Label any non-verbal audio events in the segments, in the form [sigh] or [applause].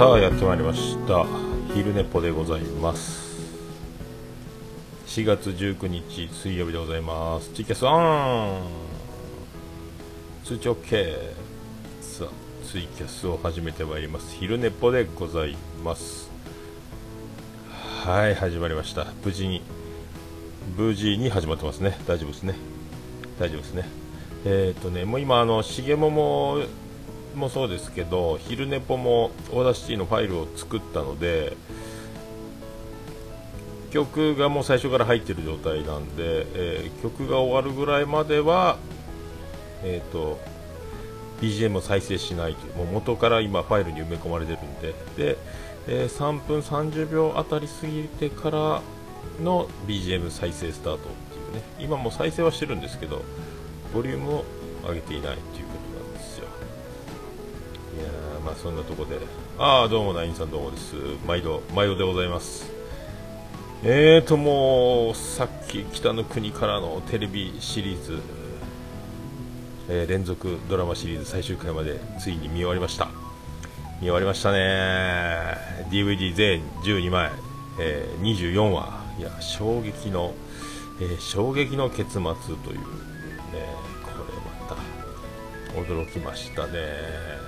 さあやってまいりました。昼寝ぽでございます。4月19日水曜日でございます。ツイキャスオン!通知 OK さあツイキャスを始めてまいります。昼寝ぽでございます。はい始まりました。無事に無事に始まってますね。大丈夫ですね。大丈夫ですね。えっ、ー、とねもう今あの重桃もそうですけど昼寝ぽも Audacity のファイルを作ったので曲がもう最初から入ってる状態なんで、えー、曲が終わるぐらいまでは、えーと、BGM を再生しないというもう元から今ファイルに埋め込まれてるんで。で、えー、3分30秒あたり過ぎてからの BGM 再生スタートっていうね。今も再生はしてるんですけどボリュームを上げていないといういやまあそんなとこで。ああどうもナインさんどうもです。毎度毎度でございます。えーともうさっき北の国からのテレビシリーズ、えー、連続ドラマシリーズ最終回までついに見終わりました。見終わりましたね。DVD 全12枚、えー、24話いや衝撃の、えー、衝撃の結末というねこれまた驚きましたね。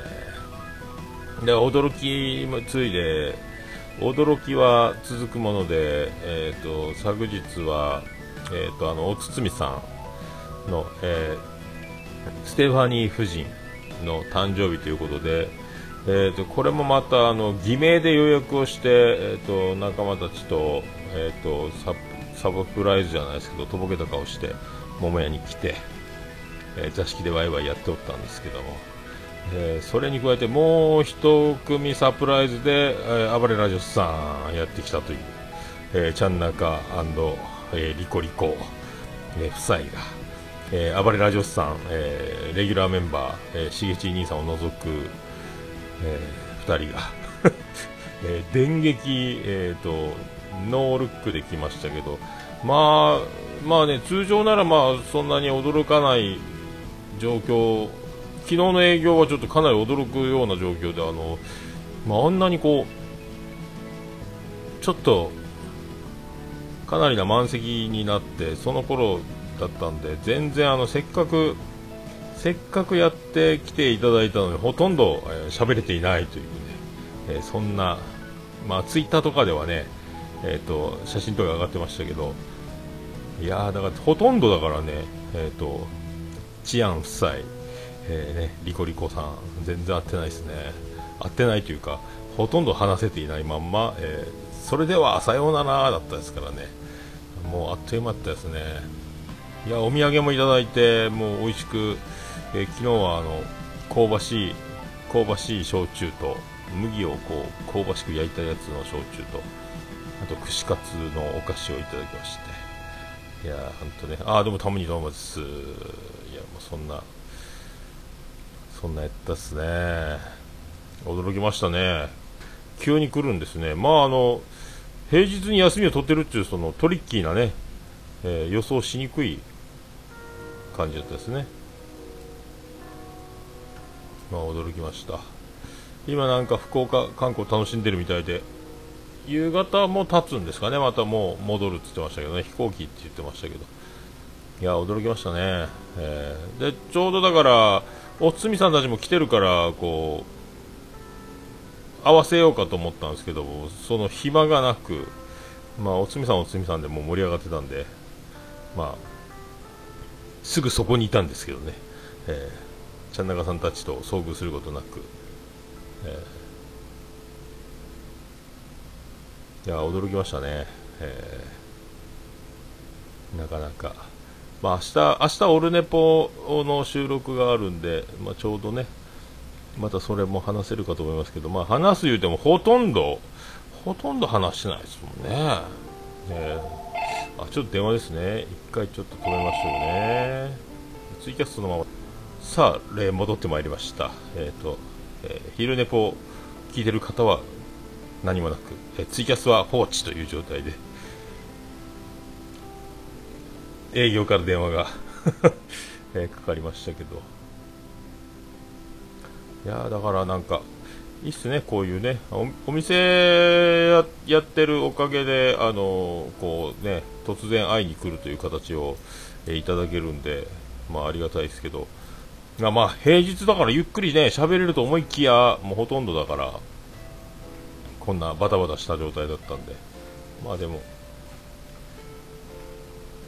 で驚きもついで驚きは続くもので、えーと、昨日は、えーと、あのお堤さんの、えー、ステファニー夫人の誕生日ということで、えーと、これもまたあの偽名で予約をして、えー、と仲間たちと,、えー、とササプライズじゃないですけどとぼけた顔して桃屋に来て、えー、座敷でワイワイやっておったんですけども。えー、それに加えてもう一組サプライズで、えー、暴れラジオスさんやってきたという、えー、ちゃんなかえー、リコリコ、えー、夫妻が、えー、暴れラジオスさん、えー、レギュラーメンバー、えー、しげち兄さんを除く、えー、2人が [laughs] えー、電撃、えーと、ノールックで来ましたけど、まあ、まあね、通常ならまあそんなに驚かない状況昨日の営業はちょっとかなり驚くような状況であの、まあ、あんなにこうちょっとかなりな満席になってその頃だったんで全然あのせっかくせっかくやってきていただいたのにほとんど喋、えー、れていないというね、えー、そんな、まあ、ツイッターとかではね、えーと、写真とか上がってましたけどいやだからほとんどだからね、えーと、治安夫妻えー、ね、リコリコさん、全然合ってないですね、合ってないというか、ほとんど話せていないまんま、えー、それではさようならだったですからね、もうあっという間だったですね、いやお土産もいただいて、もう美味しく、えー、昨日はあの香ばしい香ばしい焼酎と麦をこう香ばしく焼いたやつの焼酎とあと串カツのお菓子をいただきまして。いや本当ね。ああどうもたまにどうもです。いやもうそんなそんなやったっすね。驚きましたね。急に来るんですね。まああの平日に休みを取ってるっていうそのトリッキーなね、えー、予想しにくい感じだったですね。まあ驚きました。今なんか福岡観光楽しんでるみたいで夕方も経つんですかね。またもう戻るって言ってましたけどね。飛行機って言ってましたけど。いや驚きましたね、えー、でちょうどだからおつみさんたちも来てるからこう合わせようかと思ったんですけどその暇がなく、まあ、おつみさんおつみさんでも盛り上がってたんで、まあ、すぐそこにいたんですけどね、えー、ちゃんなかさんたちと遭遇することなく、えー、いや驚きましたね、えー、なかなか。まあ、明日明日オルネポの収録があるんで、まあ、ちょうどね、またそれも話せるかと思いますけど、まあ、話す言うてもほとんど、ほとんど話してないですもんね。ねあ、ちょっと電話ですね。一回ちょっと止めましょうね。ツイキャストのまま。さあ、例戻ってまいりました。えっ、ー、と、えー、昼寝ぽ聞いてる方は何もなく、えー、ツイキャスは放置という状態で、営業から電話が。え、[laughs] かかりましたけど。いやだからなんかいいっすね、こういうね、お店やってるおかげで、あのこうね、突然会いに来るという形を、えいただけるんで、まあ、ありがたいですけど、まあ、平日だからゆっくりね、喋れると思いきや、もうほとんどだから、こんなバタバタした状態だったんで、まあでも、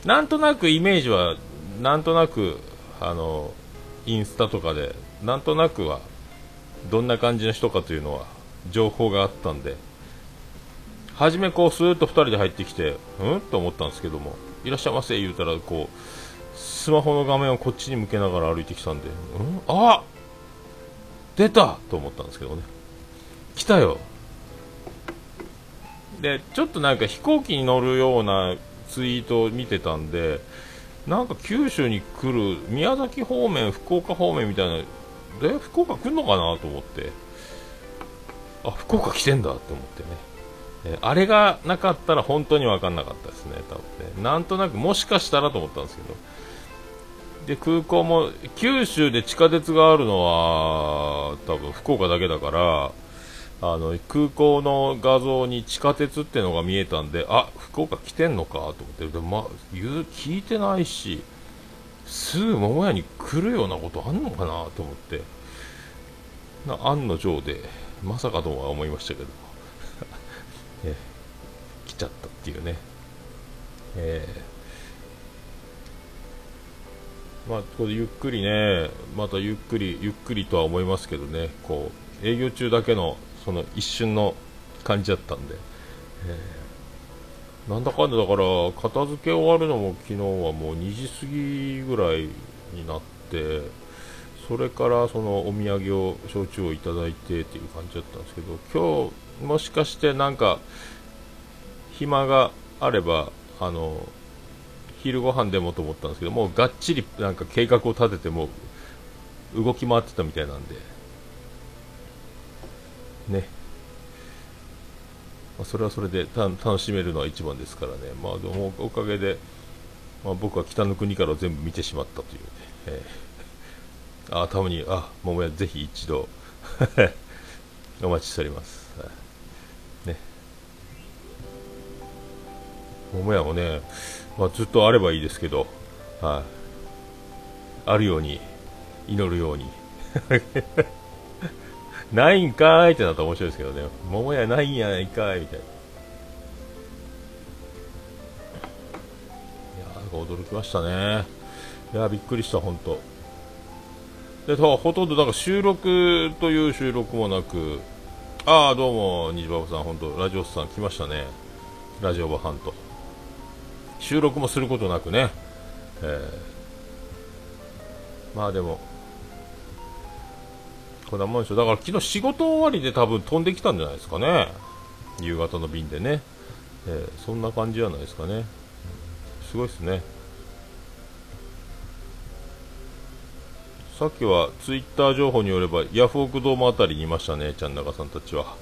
なんとなくイメージは、なんとなく、あの、インスタとかで、なんとなくは、どんな感じの人かというのは、情報があったんで、初めこう、スーッと2人で入ってきて、うん？と思ったんですけども、いらっしゃいませ言うたら、こう、スマホの画面をこっちに向けながら歩いてきたんで、うん？あ出たと思ったんですけどね。来たよ。で、ちょっとなんか飛行機に乗るようなツイートを見てたんで、なんか九州に来る、宮崎方面、福岡方面みたいな、で、福岡来るのかなと思って、あ、福岡来てんだって思ってね。えあれがなかったら本当に分かんなかったですね、多分ね。なんとなくもしかしたらと思ったんですけど。で、空港も、九州で地下鉄があるのは、多分福岡だけだから、あの、空港の画像に地下鉄っていうのが見えたんで、あ、福岡来てんのかと思って、でまあ、言う、聞いてないし、すぐ桃屋に来るようなことあんのかなと思って、な案の定で、まさかとは思いましたけど、[laughs] え来ちゃったっていうね。えー、まあ、これゆっくりね、またゆっくり、ゆっくりとは思いますけどね、こう、営業中だけのその一瞬の感じだったんで、えー、なんだかんだだから片付け終わるのも昨日はもう2時過ぎぐらいになってそれからそのお土産を焼酎をいただいてっていう感じだったんですけど今日もしかしてなんか暇があればあの昼ご飯でもと思ったんですけどもうがっちりなんか計画を立てても動き回ってたみたいなんで。ね、まあ、それはそれで楽しめるのは一番ですからね、まあ、でもおかげで、まあ、僕は北の国から全部見てしまったというね、えー、[laughs] あたまに、あ桃屋、ぜひ一度 [laughs] お待ちしております。ね、桃屋もね、まあ、ずっとあればいいですけど、はい、あるように、祈るように。[laughs] ないんかいってなったら面白いですけどね。桃屋ないんやないかいみたいな。いや驚きましたね。いやびっくりした、本当。で、ほとんどなんか収録という収録もなく、ああ、どうも、虹バブさん、本当、ラジオスさん来ましたね。ラジオバハンと。収録もすることなくね。えー、まあでも、こんなもんでしょ。だから昨日仕事終わりで多分飛んできたんじゃないですかね。夕方の便でね、えー、そんな感じじゃないですかね。すごいですね。さっきはツイッター情報によればヤフオクドームあたりにいましたね。ちゃん中さんたちは。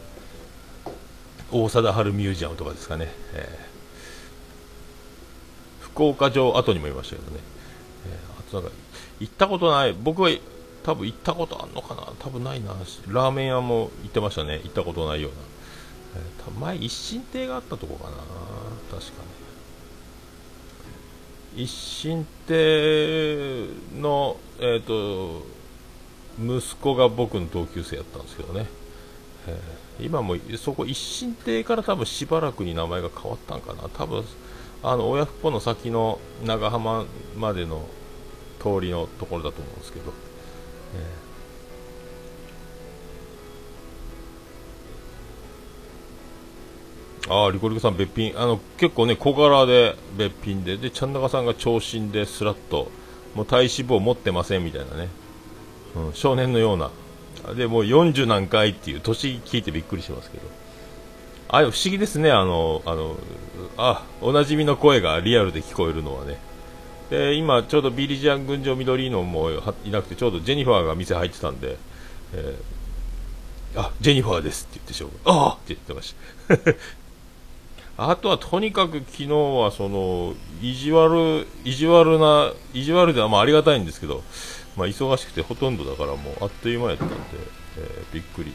大貞治ミュージアムとかですかね、えー、福岡城跡にもいましたけどね、えー、あとなんか行ったことない。僕は多分行ったことあんのかな？多分ないな。ラーメン屋も行ってましたね。行ったことないような、えー、前一心亭があったとこかな。確かに一心亭のえっ、ー、と息子が僕の同級生やったんですけどね、えー、今もそこ一心亭から多分しばらくに名前が変わったんかな。多分あの親不孝の先の長浜までの通りのところだと思うんですけど。ああ、リコリコさん別品。あの、結構ね、小柄で別品で、で、ちゃん中さんが長身でスラッと、もう体脂肪持ってませんみたいなね。うん、少年のような。で、もう40何回っていう、年聞いてびっくりしますけど。あ不思議ですね、あの、あの、あ、おなじみの声がリアルで聞こえるのはね。で今、ちょうどビリジアン群青緑のもいなくてちょうどジェニファーが店入ってたんで、えー、あジェニファーですって言ってしょうああって言ってました。[laughs] あとはとにかく昨日はその意地悪意地悪な意地悪ではまあありがたいんですけど、まあ、忙しくてほとんどだからもうあっという間やったんで、えー、びっくり。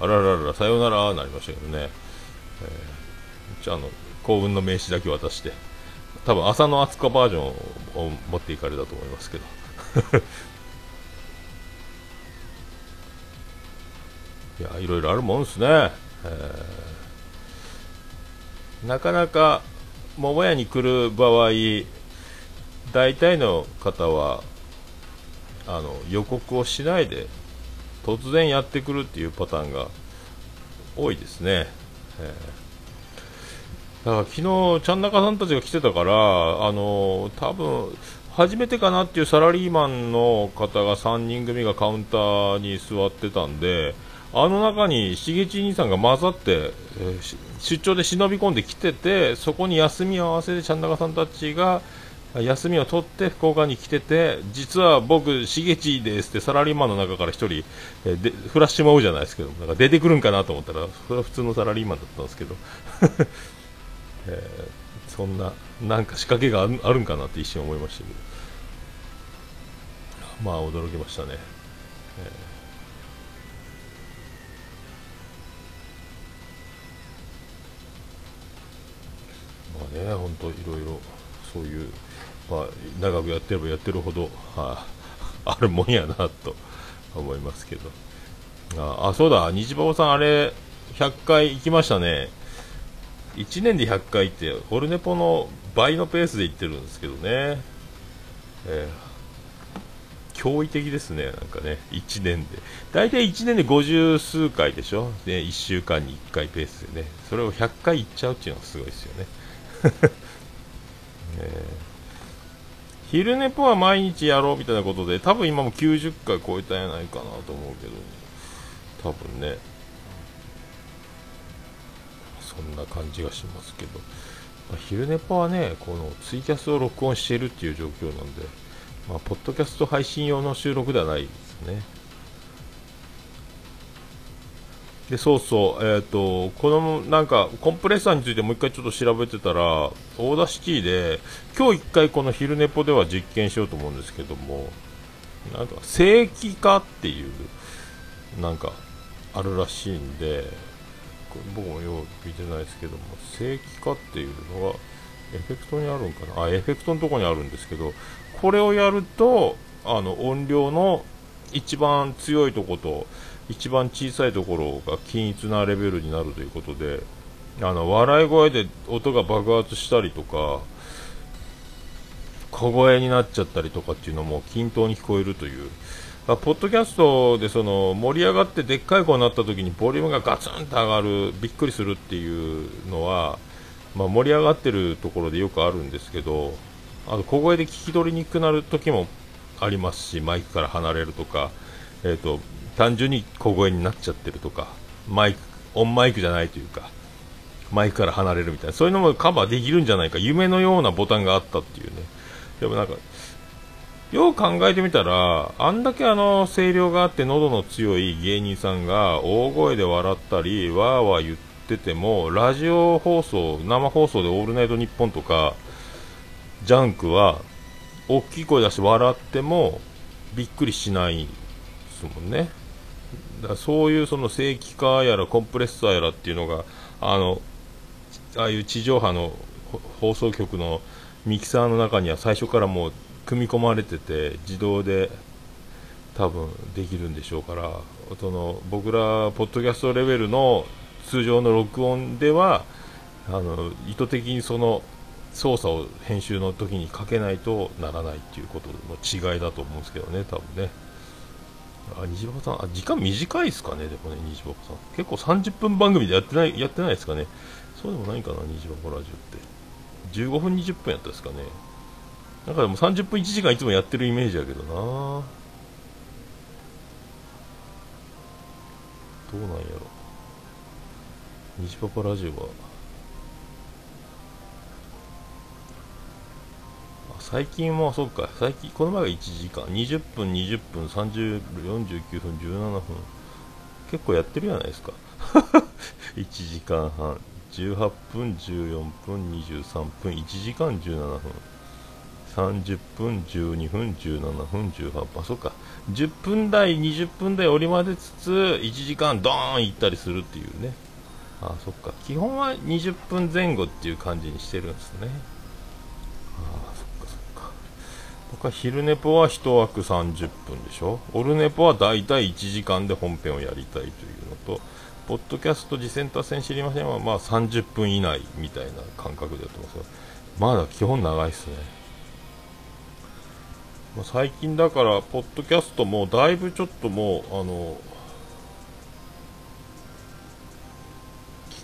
あららららさよならなりましたけどね、えー、じゃあの幸運の名刺だけ渡して。多分朝の厚子バージョンを持っていかれたと思いますけど。[laughs] いやいろいろあるもんですね、えー、なかなか桃屋に来る場合大体の方はあの予告をしないで突然やってくるっていうパターンが多いですね、えー、だから昨日ちゃん中さんたちが来てたからあの多分初めてかなっていうサラリーマンの方が3人組がカウンターに座ってたんであの中にしげち兄さんが混ざって、えー、出張で忍び込んできててそこに休み合わせてちゃん中さんたちが休みを取って福岡に来てて実は僕、しげちですってサラリーマンの中から1人、えー、でフラッシュマウじゃないですけどなんか出てくるんかなと思ったらそれは普通のサラリーマンだったんですけど、えー、そんななんか仕掛けがあるんかなって一瞬思いましたけどまあ驚きましたね。えーまあね、本当いろいろそういう、まあ、長くやってればやってるほど、はあ、[laughs] あるもんやなと思いますけど。あ、あそうだ、虹パパさん、あれ、100回行きましたね。1年で100回って、オルネポの倍のペースで行ってるんですけどね。えー、驚異的ですね、なんかね、1年で。大体1年で50数回でしょ、ね、1週間に1回ペースでね、それを100回行っちゃうっていうのがすごいですよね。[laughs] えー、昼寝ぽは毎日やろうみたいなことで多分今も90回超えたんやないかなと思うけど、多分ねそんな感じがしますけど、まあ、昼寝ぽはねこのツイキャスを録音しているっていう状況なんで、まあ、ポッドキャスト配信用の収録ではないですね。でそうそう、えっ、ー、とこのなんかコンプレッサーについてもう一回ちょっと調べてたら Audacity で今日一回この昼寝ぽでは実験しようと思うんですけどもなんか正規化っていうなんかあるらしいんで僕もよう見てないですけども正規化っていうのがエフェクトにあるんかな？あエフェクトのとこにあるんですけどこれをやるとあの音量の一番強いとこと一番小さいところが均一なレベルになるということであの笑い声で音が爆発したりとか小声になっちゃったりとかっていうのも均等に聞こえるというポッドキャストでその盛り上がってでっかい声になった時にボリュームがガツンと上がるびっくりするっていうのは、まあ、盛り上がってるところでよくあるんですけどあと小声で聞き取りにくくなる時もありますしマイクから離れるとか、えーと単純に小声になっちゃってるとかマイクオンマイクじゃないというかマイクから離れるみたいなそういうのもカバーできるんじゃないか夢のようなボタンがあったっていうね。でもなんかよう考えてみたらあんだけあの声量があって喉の強い芸人さんが大声で笑ったりわーわー言っててもラジオ放送生放送で「オールナイトニッポン」とかジャンクは大きい声出して笑ってもびっくりしないですもんね。だそういうその正規化やらコンプレッサーやらっていうのがあのああいう地上波の放送局のミキサーの中には最初からもう組み込まれてて自動で多分できるんでしょうからその僕らポッドキャストレベルの通常の録音ではあの意図的にその操作を編集の時にかけないとならないっていうことの違いだと思うんですけどね多分ね。あ、虹パパさん、あ、時間短いですかね、でもね、虹パパさん。結構30分番組でやってない、やってないですかね。そうでもないかな、虹パパラジオって。15分、20分やったですかね。なんかでも30分1時間いつもやってるイメージやけどな。どうなんやろ。虹パパラジオは、最近はそうか。最近この前が1時間。20分20分30 49分17分結構やってるじゃないですか。[laughs] 1時間半。18分14分23分。1時間17分。30分、12分、17分、18分、そっか、10分台、20分台折り混ぜつつ、1時間ドーン行ったりするっていうね、あそっか、基本は20分前後っていう感じにしてるんですね。あそっかそっか。僕は昼寝ぽは1枠30分でしょ、オルネポはだいたい1時間で本編をやりたいというのと、ポッドキャスト次戦多戦知りませんは、まあ30分以内みたいな感覚でやってますが、まだ基本長いっすね。まあ、最近だから、ポッドキャストもだいぶちょっともう、あの、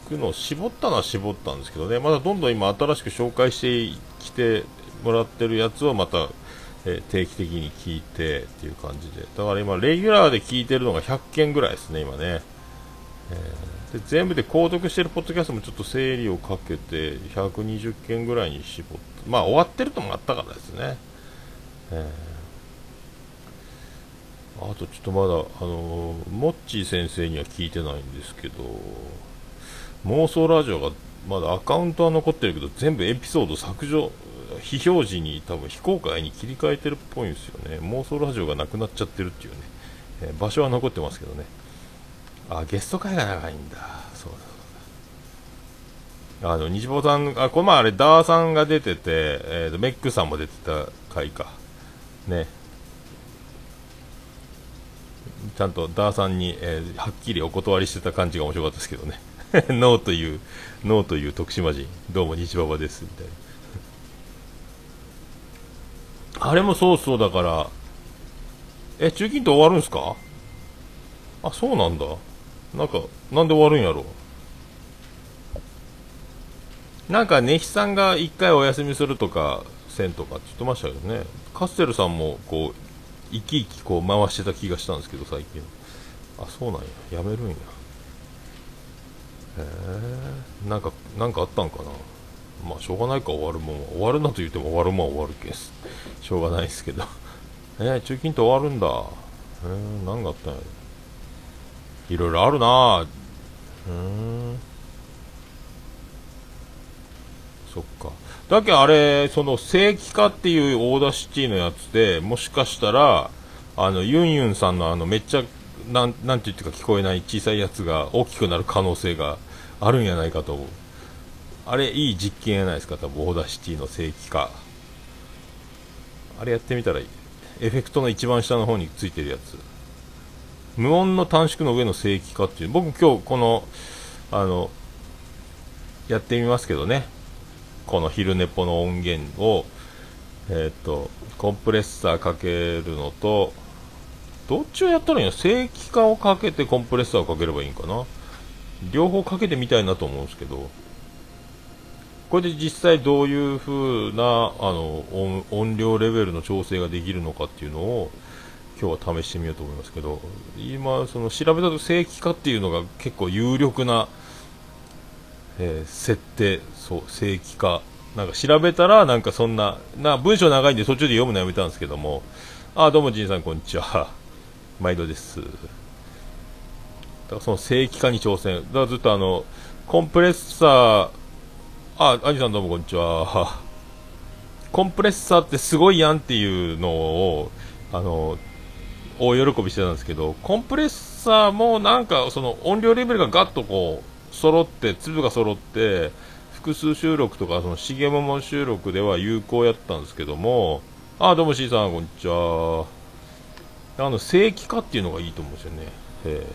聞くのを絞ったのは絞ったんですけどね、まだどんどん今新しく紹介してきてもらってるやつをまた、え、定期的に聞いてっていう感じで、だから今、レギュラーで聞いてるのが100件ぐらいですね、今ね。えー、で全部で購読してるポッドキャストもちょっと整理をかけて120件ぐらいに絞ってまあ終わってるともあったからですね、えー、あとちょっとまだ、あの、モッチー先生には聞いてないんですけど妄想ラジオがまだアカウントは残ってるけど全部エピソード削除非表示に多分非公開に切り替えてるっぽいんですよね。妄想ラジオがなくなっちゃってるっていうね、えー、場所は残ってますけどね。あゲスト会が長いんだ。そうだあの西坊さんあこの前あれダーさんが出てて、えーと、メックさんも出てた回か。ね。ちゃんとダーさんに、えー、はっきりお断りしてた感じが面白かったですけどね。[laughs] ノーというノーという徳島人。どうも西馬場ですみたいな。[laughs] あれもそうそうだから。え中近東終わるんすか？あそうなんだ。なんか、なんで終わるんやろなんか、ねひさんが一回お休みするとか、せんとかって言ってましたけどね。カステルさんも、こう、生き生きこう回してた気がしたんですけど、最近。あ、そうなんや。やめるんや。へえ。なんか、なんかあったんかな。まあ、しょうがないか、終わるもん終わるなと言っても終わるもん終わるけす。しょうがないですけど。えー、中近東終わるんだ。えー、なんかあったんやろ。いろいろあるなうんそっかだけあれその正規化っていう Audacity のやつでもしかしたらあのユンユンさんのあのめっちゃなんなんて言ってか聞こえない小さいやつが大きくなる可能性があるんやないかと思う。あれいい実験やないですか多分 Audacity の正規化。あれやってみたらいい。エフェクトの一番下の方についてるやつ。無音の短縮の上の正規化っていう。僕今日このあのやってみますけどね。この昼寝ぽの音源をえっ、とコンプレッサーかけるのとどっちをやったらいいの？正規化をかけてコンプレッサーをかければいいんかな？両方かけてみたいなと思うんですけどこれで実際どういう風なあの音量レベルの調整ができるのかっていうのを今日は試してみようと思いますけど今その調べたと正規化っていうのが結構有力な、えー、設定そう正規化。なんか調べたらなんかそんなな文章長いんで途中で読むのやめたんですけども。あどうもじいさんこんにちは。[laughs] 毎度です。だからその正規化に挑戦。だからずっとあのコンプレッサーあアニさんどうもこんにちは。[laughs] コンプレッサーってすごいやんっていうのをあの大喜びしてたんですけど、コンプレッサーもなんかその音量レベルがガッとこう揃って、粒が揃って、複数収録とか、その重桃収録では有効やったんですけども、あ、どうも C さん、こんにちは。あの、正規化っていうのがいいと思うんですよね。え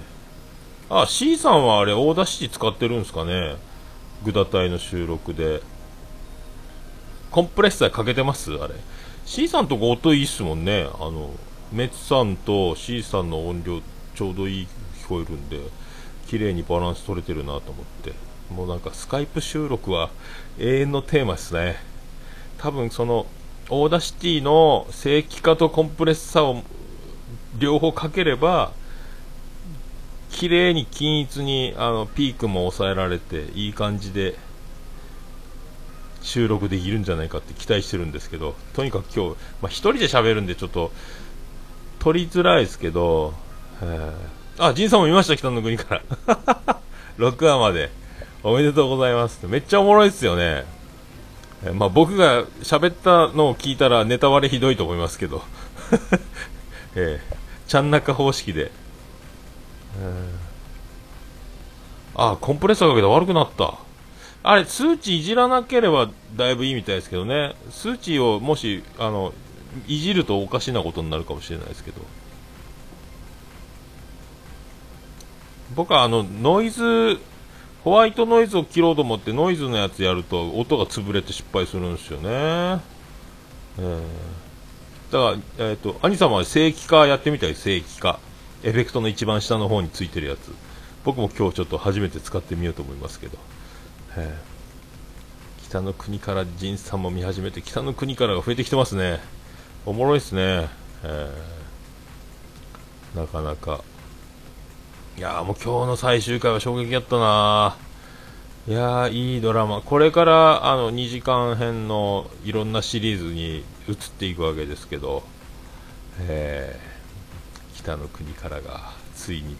あ、C さんはあれ、 Audacity 使ってるんですかね。グダ隊の収録で。コンプレッサーかけてます？あれ。C さんとこ音いいっすもんね。あの、メツさんと C さんの音量ちょうどいい聞こえるんで綺麗にバランス取れてるなと思って。もうなんかスカイプ収録は永遠のテーマですね。多分その Audacity の正規化とコンプレッサーを両方かければ綺麗に均一にあのピークも抑えられていい感じで収録できるんじゃないかって期待してるんですけどとにかく今日、まあ、1人で喋るんでちょっと取りづらいですけど、あ、仁さんも見ました、北の国から。[laughs] 6話まで。おめでとうございます。めっちゃおもろいっすよね。え、まあ、僕が喋ったのを聞いたらネタ割れひどいと思いますけど、[laughs] えー、ちゃん中方式で、ああ、コンプレッサーかけて悪くなった。あれ、数値いじらなければだいぶいいみたいですけどね、数値をもし、あの、いじるとおかしなことになるかもしれないですけど。僕はあの、ノイズ、ホワイトノイズを切ろうと思ってノイズのやつやると音が潰れて失敗するんですよね。えー、だから、えっ、ー、と、兄様は正規化やってみたい正規化。エフェクトの一番下の方についてるやつ。僕も今日ちょっと初めて使ってみようと思いますけど。えー、北の国から仁さんも見始めて、北の国からが増えてきてますね。おもろいっすね。えー、なかなか。いやもう今日の最終回は衝撃やったないやいいドラマ。これから、あの、2時間編のいろんなシリーズに移っていくわけですけど、えー、北の国からが、ついに、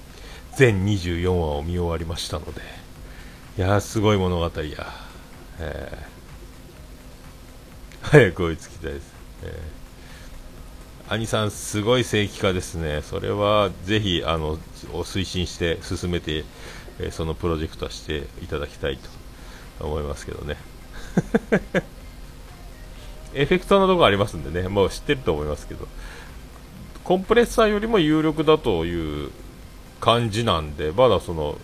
全24話を見終わりましたので、いやすごい物語や。えー、早く追いつきたいです。えー兄さん、すごい正規化ですね、それはぜひあの推進して進めて、えそのプロジェクトはしていただきたいと思いますけどね。[laughs] エフェクトのとこありますんでね、もう知ってると思いますけど、コンプレッサーよりも有力だという感じなんで、まだその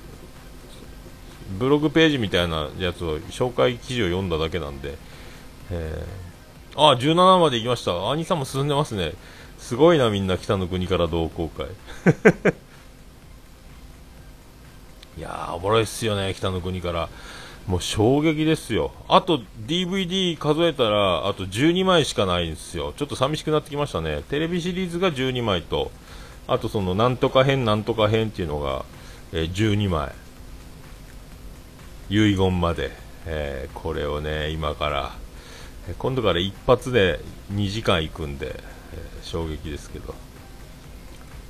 ブログページみたいなやつを紹介記事を読んだだけなんで、えーあ、17まで行きました。兄さんも進んでますね。すごいな、みんな北の国から同好会。[laughs] いやー、おもろいっすよね、北の国から。もう衝撃ですよ。あと DVD 数えたら、あと12枚しかないんですよ。ちょっと寂しくなってきましたね。テレビシリーズが12枚と、あとそのなんとか編なんとか編っていうのが、えー、12枚。遺言まで。えー、これをね、今から今度から一発で2時間行くんで、えー、衝撃ですけど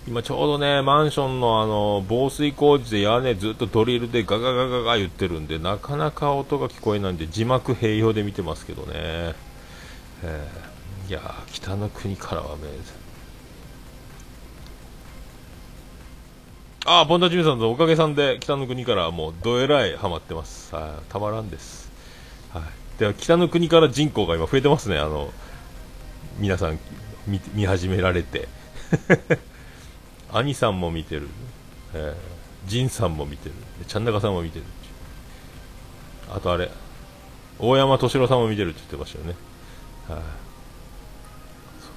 今ちょうどねマンションのあの防水工事で屋根ずっとドリルでガガガガガ言ってるんでなかなか音が聞こえないんで字幕併用で見てますけどね、えー、いや北の国からはめああ、ボンダジミさんのおかげさんで北の国からもうどえらいハマってます。はい、たまらんです。はい。では北の国から人口が今増えてますね、あの皆さん見見始められて、[laughs] 兄さんも見てる、えー、仁さんも見てる、ちゃん中さんも見てる、あとあれ、大山敏郎さんも見てるって言ってましたよね。はい、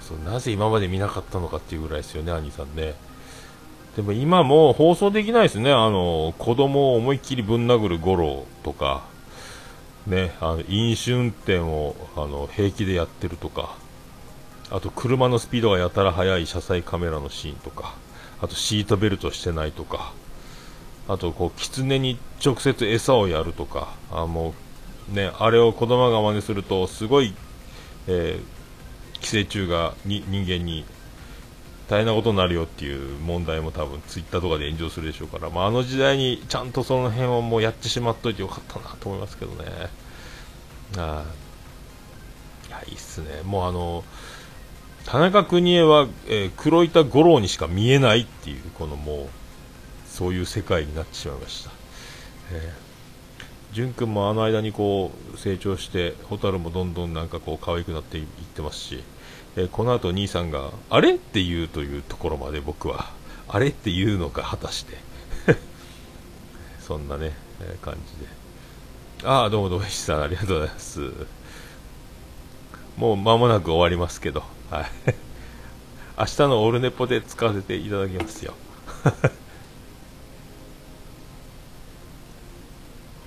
そうそうなぜ今まで見なかったのかっていうぐらいですよね、兄さんね。でも今も放送できないですね、あの子供を思いっきりぶん殴る五郎とか、ね、あの飲酒運転をあの平気でやってるとか。あと車のスピードがやたら速い車載カメラのシーンとかあとシートベルトしてないとかあとこう狐に直接餌をやるとかあもう、ね、あれを子供が真似するとすごい、えー、寄生虫がに人間に大変なことになるよっていう問題も多分ツイッターとかで炎上するでしょうから、まあ、あの時代にちゃんとその辺をもうやってしまっといてよかったなと思いますけどね。あいや、いいっすね。もうあの、田中邦衛は、えー、黒板五郎にしか見えないっていう、このもう、そういう世界になってしまいました。えー、淳君もあの間にこう成長して、蛍もどんどんなんかこう可愛くなっていってますし、えこの後兄さんがあれって言うというところまで僕はあれって言うのか果たして [laughs] そんなね、えー、感じで。ああどうもどうも石さんありがとうございます。もう間もなく終わりますけど。はい明日のオールネポで使わせていただきますよ [laughs]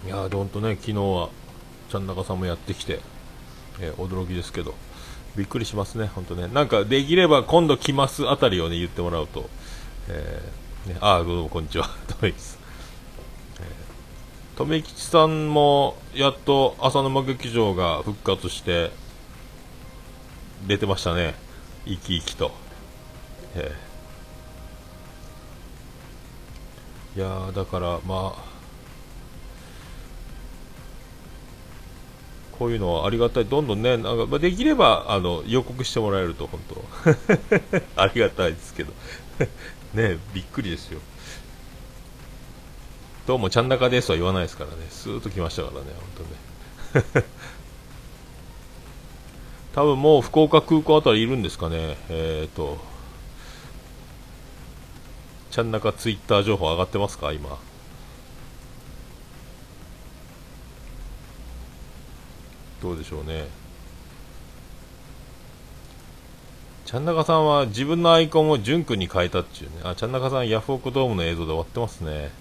いやーほんとね昨日はちゃん中さんもやってきて、えー、驚きですけどびっくりしますね、本当ね。なんか、できれば今度来ますあたりをね、言ってもらうと。えー、ね、あ、どうもこんにちは。とめきす。えー、とめきちさんも、やっと浅沼劇場が復活して、出てましたね。生き生きと。えー、いやだから、まあ、こういうのはありがたい、どんどんね、なんかまあ、できればあの予告してもらえると、本当、[laughs] ありがたいですけど、[laughs] ねびっくりですよ。どうも、ちゃん中ですは言わないですからね、スーッと来ましたからね、本当ね。多分もう福岡空港あたりいるんですかね、えっ、ー、と、ちゃん中ツイッター情報上がってますか、今。どうでしょうね。ちゃんなかさんは自分のアイコンをジュン君に変えたっていうね。あ、ちゃんなかさんヤフオクドームの映像で終わってますね。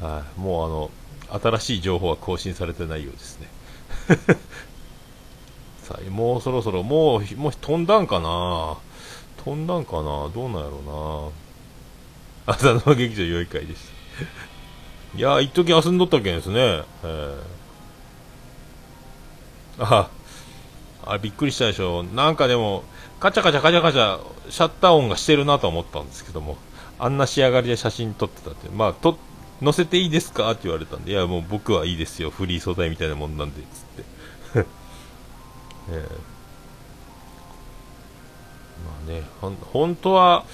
はい、もうあの、新しい情報は更新されてないようですね。さあ、もうそろそろ、もう、もう飛んだんかな？飛んだんかな？どうなんやろうな？[laughs] 浅沼劇場良い会でした。いや一時遊んどったけんですね。えーああびっくりしたでしょ。なんかでもカチャカチャカチャカチャシャッター音がしてるなと思ったんですけども。あんな仕上がりで写真撮ってたって。まあと載せていいですか？って言われたんでいやもう僕はいいですよ。フリー素材みたいなもんなんでつって、えー、まあね本当は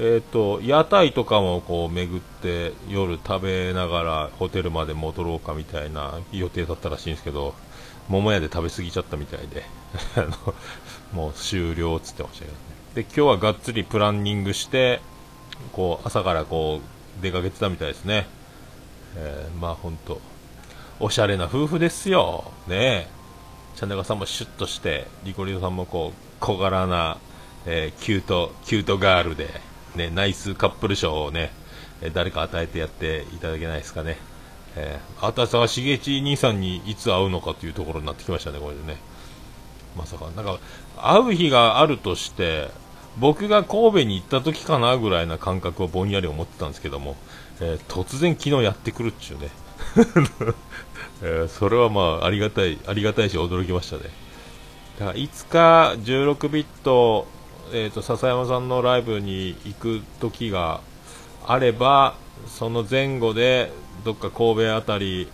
えーと、屋台とかもこう巡って夜食べながらホテルまで戻ろうかみたいな予定だったらしいんですけど桃屋で食べ過ぎちゃったみたいで [laughs] もう終了っつってましたけどね。で今日はがっつりプランニングしてこう朝からこう出かけてたみたいですね、えー、まあ本当おしゃれな夫婦ですよ。ねえ。チャンネルさんもシュッとしてリコリドさんもこう小柄な、えー、キュートキュートガールで、ね、ナイスカップル賞をねえ誰か与えてやっていただけないですかねえー、あたさはしげち兄さんにいつ会うのかというところになってきましたね、これでね。まさか、なんか、会う日があるとして、僕が神戸に行った時かなぐらいな感覚をぼんやり思ってたんですけども、えー、突然昨日やってくるっちゅうね。えー、それはまあ、ありがたい、ありがたいし驚きましたね。だから、いつか16ビット、え、ー、と、笹山さんのライブに行く時があれば、その前後でどっか神戸あたり、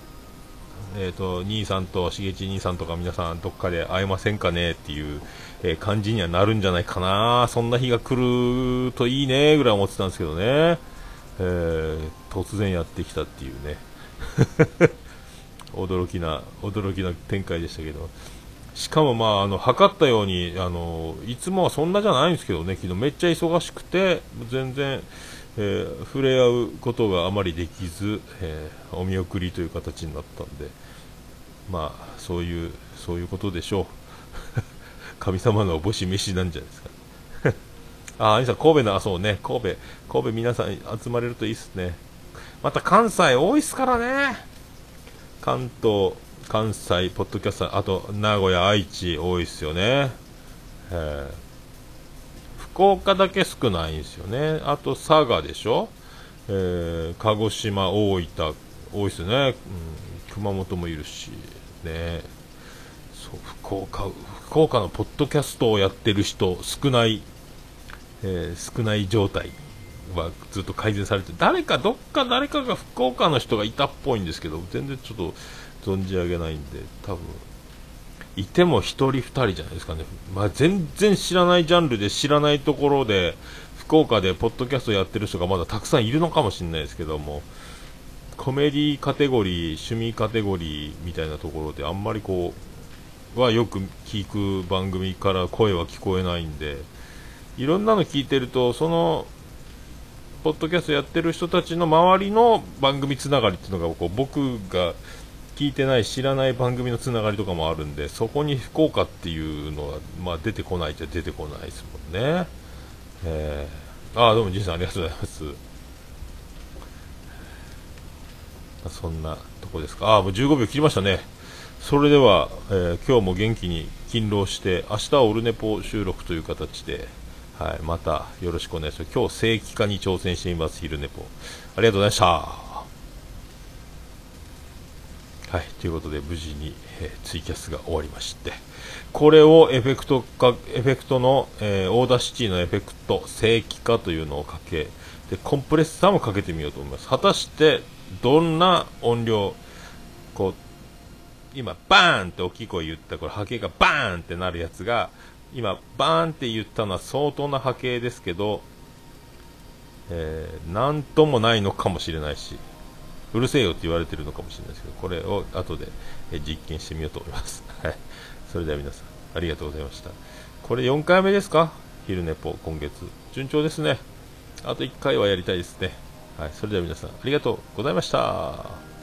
えーと、兄さんとしげち兄さんとか皆さんどっかで会えませんかねっていう、え、感じにはなるんじゃないかな。そんな日が来るといいねぐらい思ってたんですけどね、えー、突然やってきたっていうね。驚きな驚きな展開でしたけどしかもまああの測ったようにあのいつもはそんなじゃないんですけどね昨日めっちゃ忙しくて全然えー、触れ合うことがあまりできず、えー、お見送りという形になったんで、まあ、そういう、そういうことでしょう。[laughs] 神様のおぼし飯なんじゃないですか。[laughs] あ、兄さん、神戸の、あ、そうね、神戸、神戸皆さん集まれるといいっすね。また関西多いっすからね。関東、関西、ポッドキャスト、あと、名古屋、愛知多いっすよね。え福岡だけ少ないんですよね。あと佐賀でしょ、え、鹿児島、大分、多いですよね、うん、熊本もいるし、ね、そう福岡福岡のポッドキャストをやってる人少ない、え、少ない状態はずっと改善されて誰かどっか誰かが福岡の人がいたっぽいんですけど全然ちょっと存じ上げないんで多分いても1人2人じゃないですかね、まあ、全然知らないジャンルで知らないところで福岡でポッドキャストやってる人がまだたくさんいるのかもしれないですけどもコメディカテゴリー、趣味カテゴリーみたいなところであんまりこうはよく聞く番組から声は聞こえないんでいろんなの聞いてるとそのポッドキャストやってる人たちの周りの番組つながりっていうのがこう僕が聞いてない知らない番組のつながりとかもあるんでそこに福岡っていうのは、まあ、出てこないじゃ出てこないですもんね、えー、ああどうもじいさんありがとうございます。そんなとこですか。ああもう15秒切りましたね。それでは、えー、今日も元気に勤労して明日はオルネポ収録という形ではい、またよろしくお願いします。今日正規化に挑戦しています、昼寝ぽ。ありがとうございました。はい、ということで無事に、えー、ツイキャスが終わりましてこれをエフェクトかエフェクトの、えー、 Audacity のエフェクト正規化というのをかけでコンプレッサーもかけてみようと思います果たしてどんな音量こう今、バーンって大きい声言った、これ波形がバーンってなるやつが、今、バーンって言ったのは相当な波形ですけど、えー、なんともないのかもしれないし、うるせえよって言われてるのかもしれないですけど、これを後で実験してみようと思います。[laughs] はい。それでは皆さん、ありがとうございました。これ4回目ですか？昼寝ぽ、今月。順調ですね。あと1回はやりたいですね。はい。それでは皆さん、ありがとうございました。